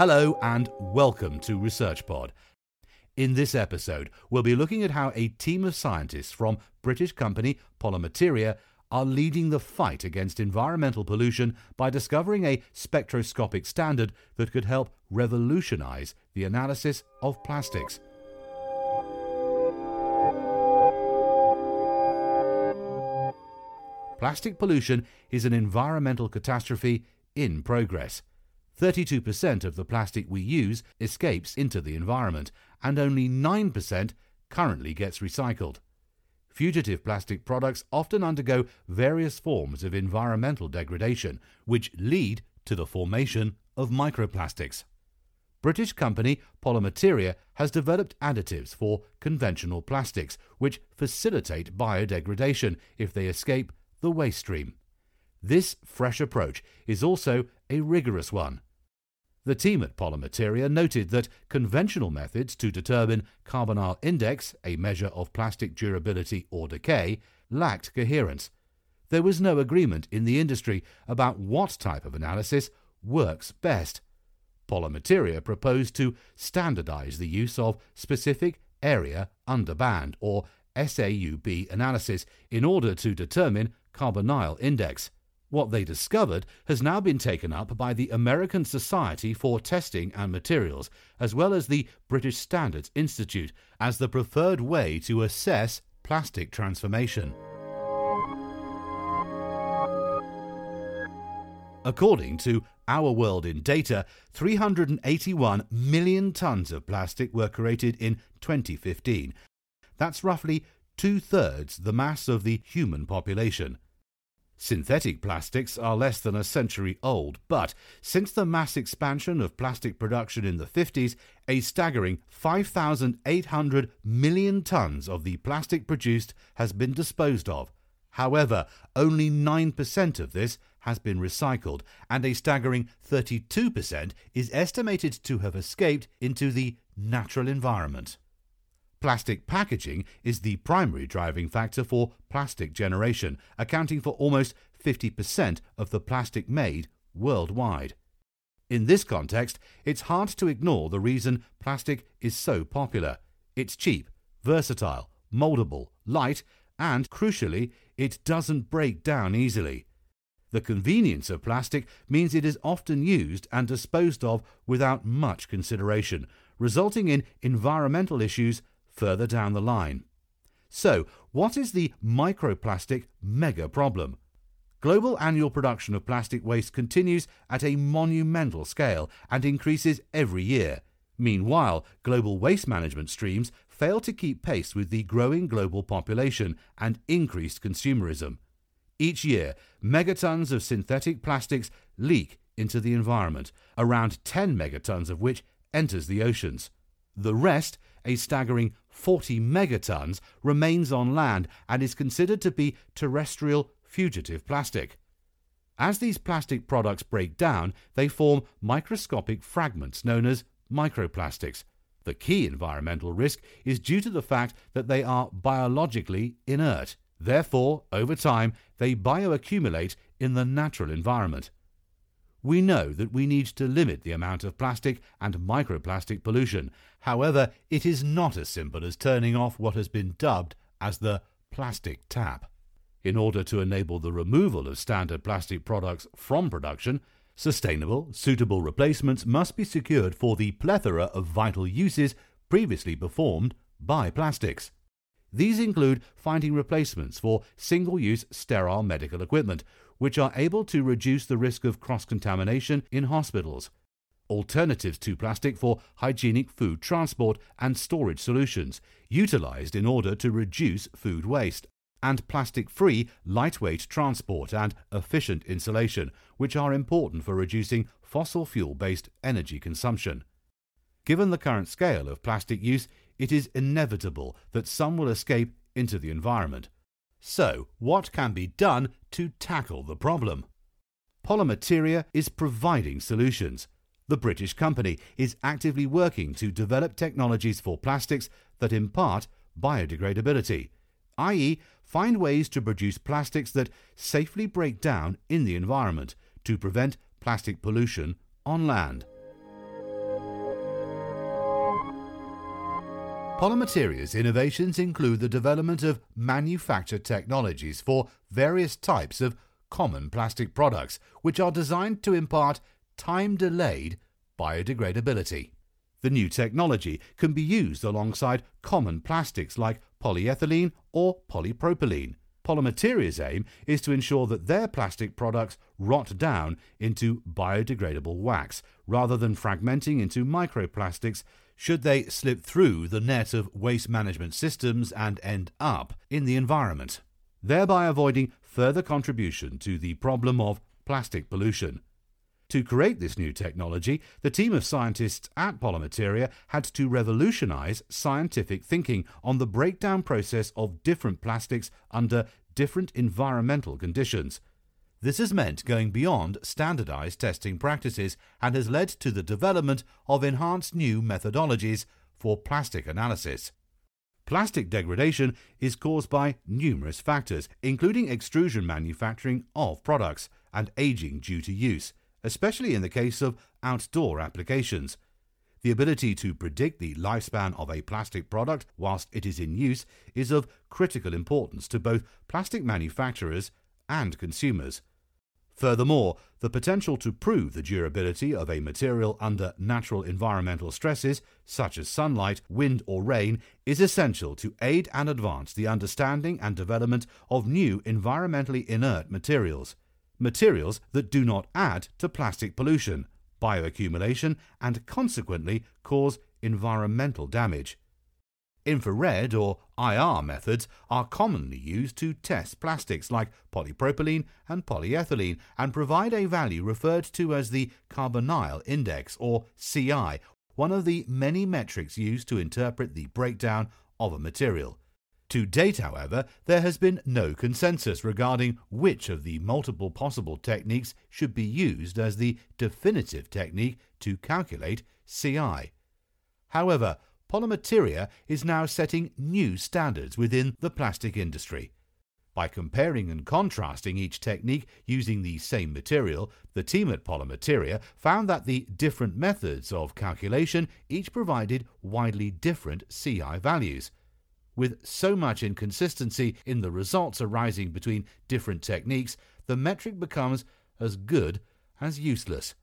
Hello and welcome to ResearchPod. In this episode, we'll be looking at how a team of scientists from British company Polymateria are leading the fight against environmental pollution by discovering a spectroscopic standard that could help revolutionize the analysis of plastics. Plastic pollution is an environmental catastrophe in progress. 32% of the plastic we use escapes into the environment, and only 9% currently gets recycled. Fugitive plastic products often undergo various forms of environmental degradation, which lead to the formation of microplastics. British company Polymateria has developed additives for conventional plastics, which facilitate biodegradation if they escape the waste stream. This fresh approach is also a rigorous one. The team at Polymateria noted that conventional methods to determine carbonyl index, a measure of plastic durability or decay, lacked coherence. There was no agreement in the industry about what type of analysis works best. Polymateria proposed to standardize the use of specific area under band or SAUB analysis in order to determine carbonyl index. What they discovered has now been taken up by the American Society for Testing and Materials, as well as the British Standards Institute, as the preferred way to assess plastic transformation. According to Our World in Data, 381 million tons of plastic were created in 2015. That's roughly two thirds the mass of the human population. Synthetic plastics are less than a century old, but since the mass expansion of plastic production in the 50s, a staggering 5,800 million tons of the plastic produced has been disposed of. However, only 9% of this has been recycled, and a staggering 32% is estimated to have escaped into the natural environment. Plastic packaging is the primary driving factor for plastic generation, accounting for almost 50% of the plastic made worldwide. In this context, it's hard to ignore the reason plastic is so popular. It's cheap, versatile, moldable, light, and, crucially, it doesn't break down easily. The convenience of plastic means it is often used and disposed of without much consideration, resulting in environmental issues further down the line. So, what is the microplastic mega problem? Global annual production of plastic waste continues at a monumental scale and increases every year. Meanwhile, global waste management streams fail to keep pace with the growing global population and increased consumerism. Each year, megatons of synthetic plastics leak into the environment, around 10 megatons of which enters the oceans. The rest, a staggering 40 megatons, remains on land and is considered to be terrestrial fugitive plastic. As these plastic products break down, they form microscopic fragments known as microplastics. The key environmental risk is due to the fact that they are biologically inert. Therefore, over time, they bioaccumulate in the natural environment. We know that we need to limit the amount of plastic and microplastic pollution. However, it is not as simple as turning off what has been dubbed as the plastic tap. In order to enable the removal of standard plastic products from production, sustainable, suitable replacements must be secured for the plethora of vital uses previously performed by plastics. These include finding replacements for single use sterile medical equipment, which are able to reduce the risk of cross contamination in hospitals, alternatives to plastic for hygienic food transport and storage solutions, utilized in order to reduce food waste, and plastic free lightweight transport and efficient insulation, which are important for reducing fossil fuel based energy consumption. Given the current scale of plastic use, it is inevitable that some will escape into the environment. So, what can be done to tackle the problem? Polymateria is providing solutions. The British company is actively working to develop technologies for plastics that impart biodegradability, i.e., find ways to produce plastics that safely break down in the environment to prevent plastic pollution on land. Polymateria's innovations include the development of manufactured technologies for various types of common plastic products, which are designed to impart time delayed biodegradability. The new technology can be used alongside common plastics like polyethylene or polypropylene. Polymateria's aim is to ensure that their plastic products rot down into biodegradable wax rather than fragmenting into microplastics should they slip through the net of waste management systems and end up in the environment, thereby avoiding further contribution to the problem of plastic pollution. To create this new technology, the team of scientists at Polymateria had to revolutionize scientific thinking on the breakdown process of different plastics under different environmental conditions. This has meant going beyond standardized testing practices and has led to the development of enhanced new methodologies for plastic analysis. Plastic degradation is caused by numerous factors, including extrusion manufacturing of products and aging due to use, especially in the case of outdoor applications. The ability to predict the lifespan of a plastic product whilst it is in use is of critical importance to both plastic manufacturers and consumers. Furthermore, the potential to prove the durability of a material under natural environmental stresses, such as sunlight, wind, or rain, is essential to aid and advance the understanding and development of new environmentally inert materials. Materials that do not add to plastic pollution, bioaccumulation, and consequently cause environmental damage. Infrared or IR methods are commonly used to test plastics like polypropylene and polyethylene and provide a value referred to as the carbonyl index or CI, one of the many metrics used to interpret the breakdown of a material. To date, however, there has been no consensus regarding which of the multiple possible techniques should be used as the definitive technique to calculate CI. However, Polymateria is now setting new standards within the plastic industry. By comparing and contrasting each technique using the same material, the team at Polymateria found that the different methods of calculation each provided widely different CI values. With so much inconsistency in the results arising between different techniques, the metric becomes as good as useless.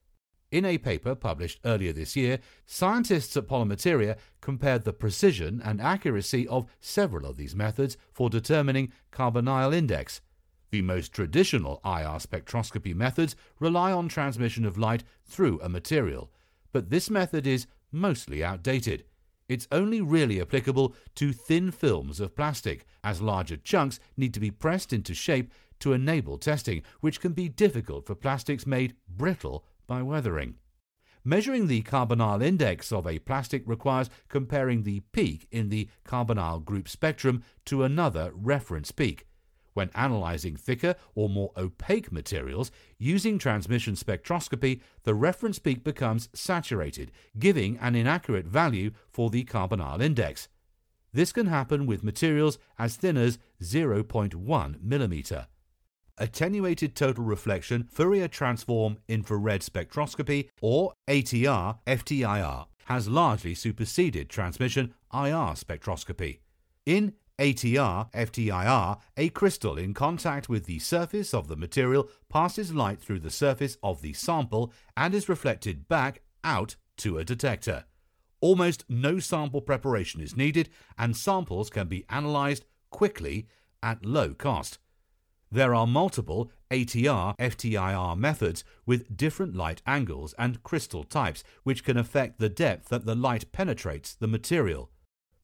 In a paper published earlier this year, scientists at Polymateria compared the precision and accuracy of several of these methods for determining carbonyl index. The most traditional IR spectroscopy methods rely on transmission of light through a material, but this method is mostly outdated. It's only really applicable to thin films of plastic, as larger chunks need to be pressed into shape to enable testing, which can be difficult for plastics made brittle by weathering. Measuring the carbonyl index of a plastic requires comparing the peak in the carbonyl group spectrum to another reference peak. When analyzing thicker or more opaque materials using transmission spectroscopy, the reference peak becomes saturated, giving an inaccurate value for the carbonyl index. This can happen with materials as thin as 0.1 millimeter attenuated total reflection Fourier transform infrared spectroscopy, or ATR FTIR, has largely superseded transmission IR spectroscopy. In ATR FTIR, a crystal in contact with the surface of the material passes light through the surface of the sample and is reflected back out to a detector. Almost no sample preparation is needed, and samples can be analyzed quickly at low cost. There are multiple ATR FTIR methods with different light angles and crystal types, which can affect the depth that the light penetrates the material.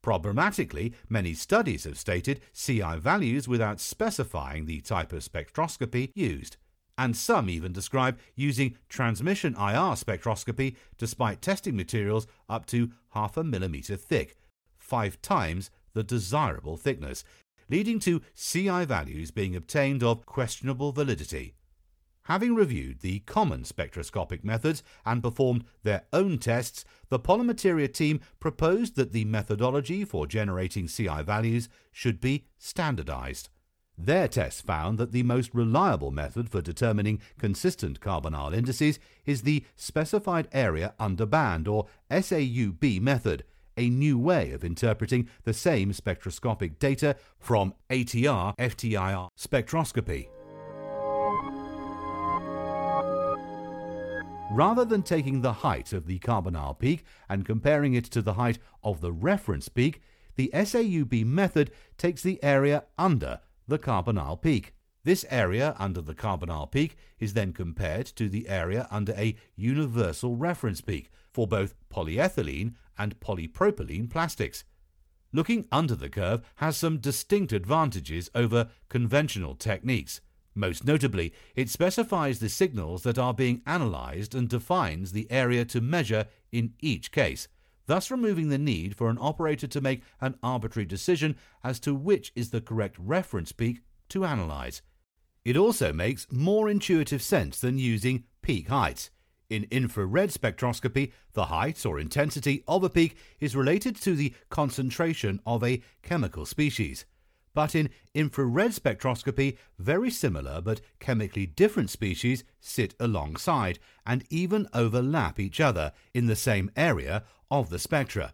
Problematically, many studies have stated CI values without specifying the type of spectroscopy used, and some even describe using transmission IR spectroscopy despite testing materials up to half a millimeter thick, five times the desirable thickness, leading to CI values being obtained of questionable validity. Having reviewed the common spectroscopic methods and performed their own tests, the Polymateria team proposed that the methodology for generating CI values should be standardized. Their tests found that the most reliable method for determining consistent carbonyl indices is the specified area under band or SAUB method, a new way of interpreting the same spectroscopic data from ATR FTIR spectroscopy. Rather than taking the height of the carbonyl peak and comparing it to the height of the reference peak, the SAUB method takes the area under the carbonyl peak. This area under the carbonyl peak is then compared to the area under a universal reference peak for both polyethylene and polypropylene plastics. Looking under the curve has some distinct advantages over conventional techniques. Most notably, it specifies the signals that are being analyzed and defines the area to measure in each case, thus removing the need for an operator to make an arbitrary decision as to which is the correct reference peak to analyze. It also makes more intuitive sense than using peak heights. In infrared spectroscopy, the height or intensity of a peak is related to the concentration of a chemical species. But in infrared spectroscopy, very similar but chemically different species sit alongside and even overlap each other in the same area of the spectra.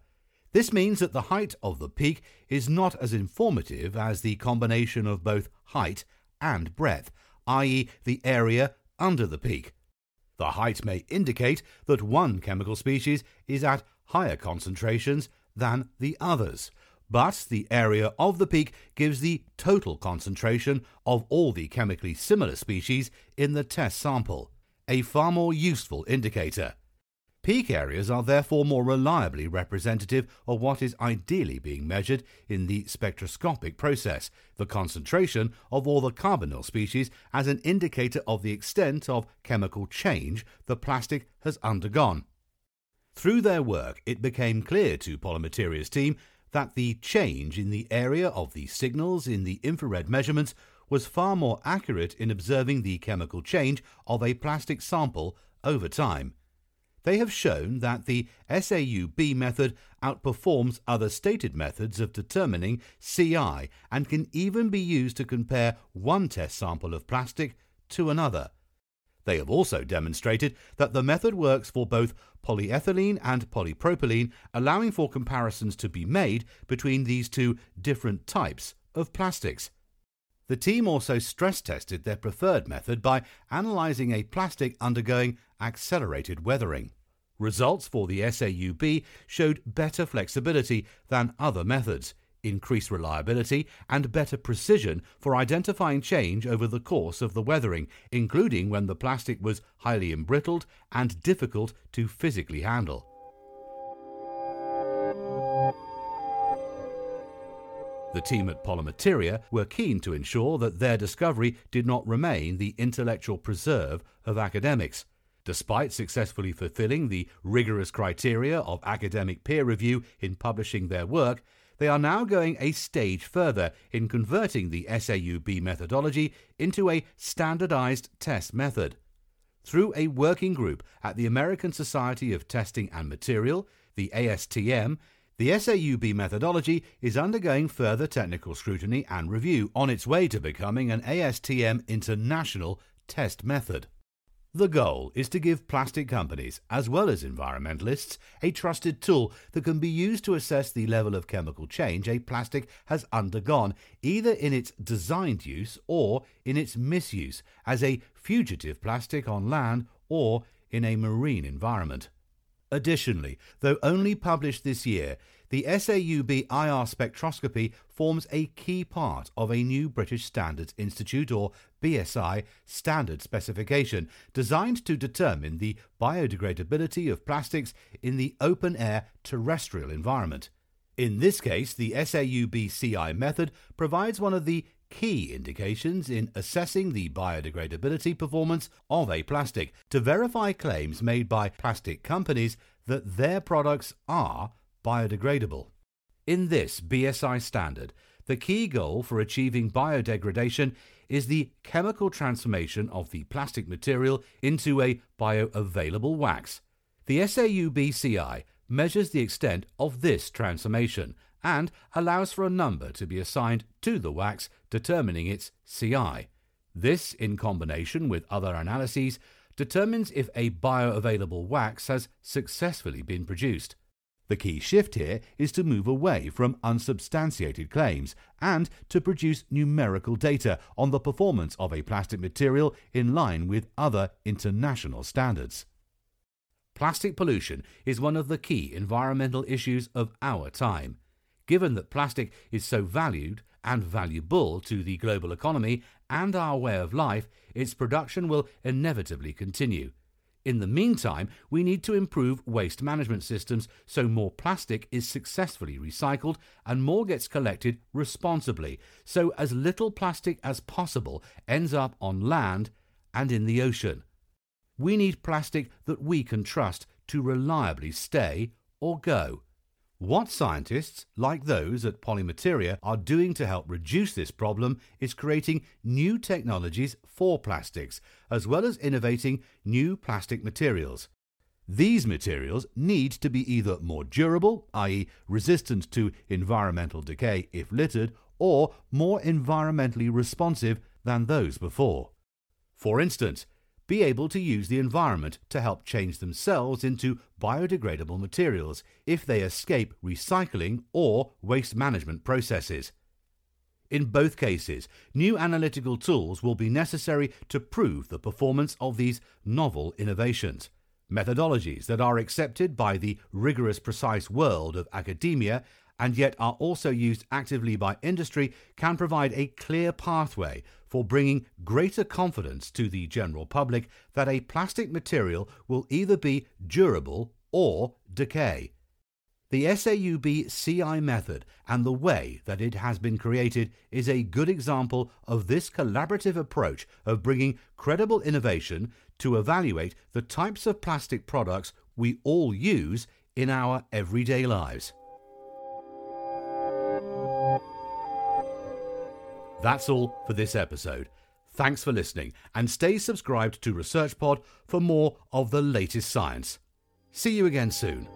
This means that the height of the peak is not as informative as the combination of both height and breadth, i.e., the area under the peak. The height may indicate that one chemical species is at higher concentrations than the others, but the area of the peak gives the total concentration of all the chemically similar species in the test sample, a far more useful indicator. Peak areas are therefore more reliably representative of what is ideally being measured in the spectroscopic process, the concentration of all the carbonyl species as an indicator of the extent of chemical change the plastic has undergone. Through their work, it became clear to Polymateria's team that the change in the area of the signals in the infrared measurements was far more accurate in observing the chemical change of a plastic sample over time. They have shown that the SAUB method outperforms other stated methods of determining CI and can even be used to compare one test sample of plastic to another. They have also demonstrated that the method works for both polyethylene and polypropylene, allowing for comparisons to be made between these two different types of plastics. The team also stress tested their preferred method by analysing a plastic undergoing accelerated weathering. Results for the SAUB showed better flexibility than other methods, increased reliability, and better precision for identifying change over the course of the weathering, including when the plastic was highly embrittled and difficult to physically handle. The team at Polymateria were keen to ensure that their discovery did not remain the intellectual preserve of academics. Despite successfully fulfilling the rigorous criteria of academic peer review in publishing their work, they are now going a stage further in converting the SAUB methodology into a standardized test method. Through a working group at the American Society of Testing and Material, the ASTM, the SAUB methodology is undergoing further technical scrutiny and review on its way to becoming an ASTM international test method. The goal is to give plastic companies, as well as environmentalists, a trusted tool that can be used to assess the level of chemical change a plastic has undergone, either in its designed use or in its misuse as a fugitive plastic on land or in a marine environment. Additionally, though only published this year, the SAUB IR spectroscopy forms a key part of a new British Standards Institute or BSI standard specification designed to determine the biodegradability of plastics in the open air terrestrial environment. In this case, the SAUB CI method provides one of the key indications in assessing the biodegradability performance of a plastic to verify claims made by plastic companies that their products are biodegradable. In this BSI standard, the key goal for achieving biodegradation is the chemical transformation of the plastic material into a bioavailable wax. The SAUBCI measures the extent of this transformation and allows for a number to be assigned to the wax determining its CI. This, in combination with other analyses, determines if a bioavailable wax has successfully been produced. The key shift here is to move away from unsubstantiated claims and to produce numerical data on the performance of a plastic material in line with other international standards. Plastic pollution is one of the key environmental issues of our time. Given that plastic is so valued and valuable to the global economy and our way of life, its production will inevitably continue. In the meantime, we need to improve waste management systems so more plastic is successfully recycled and more gets collected responsibly, so as little plastic as possible ends up on land and in the ocean. We need plastic that we can trust to reliably stay or go. What scientists, like those at Polymateria, are doing to help reduce this problem is creating new technologies for plastics, as well as innovating new plastic materials. These materials need to be either more durable, i.e., resistant to environmental decay if littered, or more environmentally responsive than those before. For instance, be able to use the environment to help change themselves into biodegradable materials if they escape recycling or waste management processes. In both cases, new analytical tools will be necessary to prove the performance of these novel innovations. Methodologies that are accepted by the rigorous precise world of academia and yet are also used actively by industry can provide a clear pathway for bringing greater confidence to the general public that a plastic material will either be durable or decay. The SAUB CI method and the way that it has been created is a good example of this collaborative approach of bringing credible innovation to evaluate the types of plastic products we all use in our everyday lives. That's all for this episode. Thanks for listening and stay subscribed to ResearchPod for more of the latest science. See you again soon.